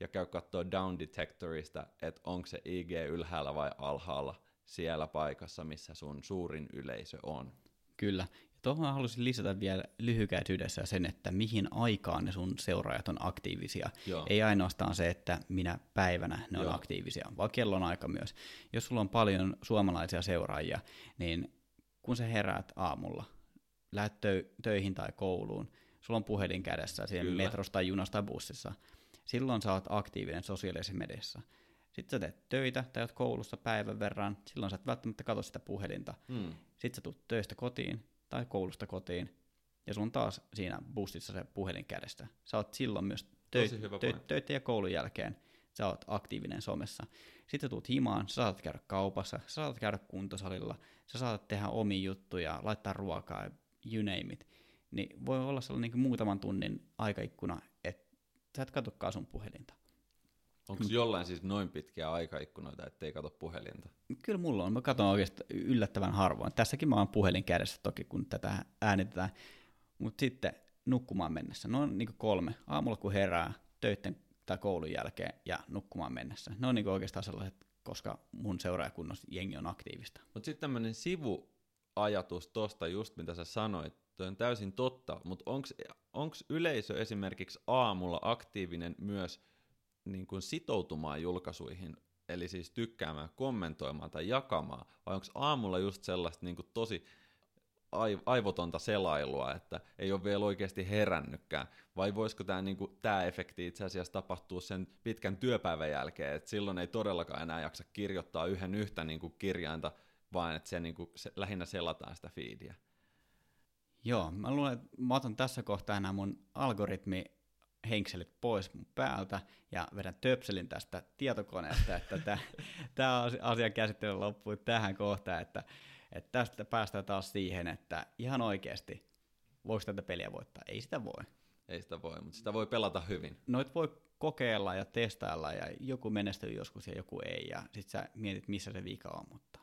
[SPEAKER 1] ja käy katsoa Down Detectorista, että onko se IG ylhäällä vai alhaalla, siellä paikassa, missä sun suurin yleisö on.
[SPEAKER 2] Kyllä. Tuohon haluaisin lisätä vielä lyhykäisyydessä sen, että mihin aikaan ne sun seuraajat on aktiivisia. Joo. Ei ainoastaan se, että minä päivänä ne Joo. on aktiivisia, vaan kellon aika myös. Jos sulla on paljon suomalaisia seuraajia, niin kun sä heräät aamulla, lähdet tö- töihin tai kouluun, sulla on puhelin kädessä siellä metrossa tai junassa tai bussissa, silloin sä oot aktiivinen sosiaalisessa mediassa – sitten sä teet töitä tai oot koulussa päivän verran, silloin sä et välttämättä katso sitä puhelinta. Mm. Sitten sä tulet töistä kotiin tai koulusta kotiin, ja sun taas siinä bussissa se puhelin kädestä. Sä oot silloin myös tö- tö- töitä ja koulun jälkeen, sä oot aktiivinen somessa. Sitten tulet himaan, sä saatat käydä kaupassa, sä saatat käydä kuntosalilla, sä saatat tehdä omia juttuja, laittaa ruokaa, you name it. Niin voi olla sellainen niin muutaman tunnin aikaikkuna, että sä et katsokaan sun puhelinta.
[SPEAKER 1] Onko jollain siis noin pitkiä aikaikkunoita, ettei kato puhelinta?
[SPEAKER 2] Kyllä mulla on. Mä katson oikeastaan yllättävän harvoin. Tässäkin mä oon puhelin kädessä toki, kun tätä äänitetään. Mutta sitten nukkumaan mennessä. Noin niin kolme. Aamulla kun herää töiden tai koulun jälkeen ja nukkumaan mennessä. Ne on niin oikeastaan sellaiset, koska mun seuraajakunnossa jengi on aktiivista.
[SPEAKER 1] Mutta sitten tämmöinen sivuajatus tosta just mitä sä sanoit, toi on täysin totta, mutta onko yleisö esimerkiksi aamulla aktiivinen myös – niin kuin sitoutumaan julkaisuihin, eli siis tykkäämään, kommentoimaan tai jakamaan, vai onko aamulla just sellaista niin kuin tosi aivotonta selailua, että ei ole vielä oikeasti herännytkään, vai voisiko tämä niinku, tää efekti itse asiassa tapahtua sen pitkän työpäivän jälkeen, että silloin ei todellakaan enää jaksa kirjoittaa yhden yhtä niinku, kirjainta, vaan että se, niinku, se, lähinnä selataan sitä feedia.
[SPEAKER 2] Joo, mä luulen, että mä otan tässä kohtaa nämä mun algoritmi henkselit pois mun päältä ja vedän töpselin tästä tietokoneesta, että tämä asia käsittely loppuu tähän kohtaan, että, että tästä päästään taas siihen, että ihan oikeasti voiko tätä peliä voittaa? Ei sitä voi.
[SPEAKER 1] Ei sitä voi, mutta sitä voi pelata hyvin.
[SPEAKER 2] Noit voi kokeilla ja testailla ja joku menestyy joskus ja joku ei ja sit sä mietit missä se vika on, mutta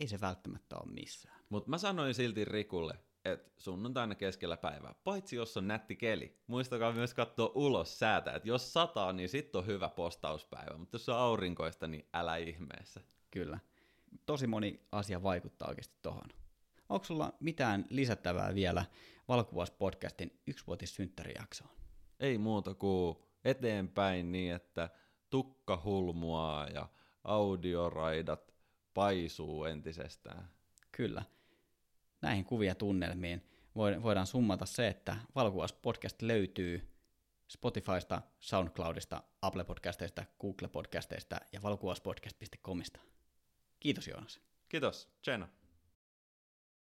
[SPEAKER 2] ei se välttämättä ole missään.
[SPEAKER 1] Mutta mä sanoin silti Rikulle, että sunnuntaina keskellä päivää, paitsi jos on nätti keli. Muistakaa myös katsoa ulos säätä, että jos sataa, niin sitten on hyvä postauspäivä, mutta jos on aurinkoista, niin älä ihmeessä.
[SPEAKER 2] Kyllä. Tosi moni asia vaikuttaa oikeasti tohon. Onko sulla mitään lisättävää vielä Valkuvaus-podcastin yksivuotissynttärijaksoon?
[SPEAKER 1] Ei muuta kuin eteenpäin niin, että tukka hulmua ja audioraidat paisuu entisestään.
[SPEAKER 2] Kyllä näihin kuvia tunnelmiin voidaan summata se, että Valkuvaus podcast löytyy Spotifysta, SoundCloudista, Apple Podcasteista, Google Podcasteista ja valkuvauspodcast.comista. Kiitos Joonas.
[SPEAKER 1] Kiitos, Jenna.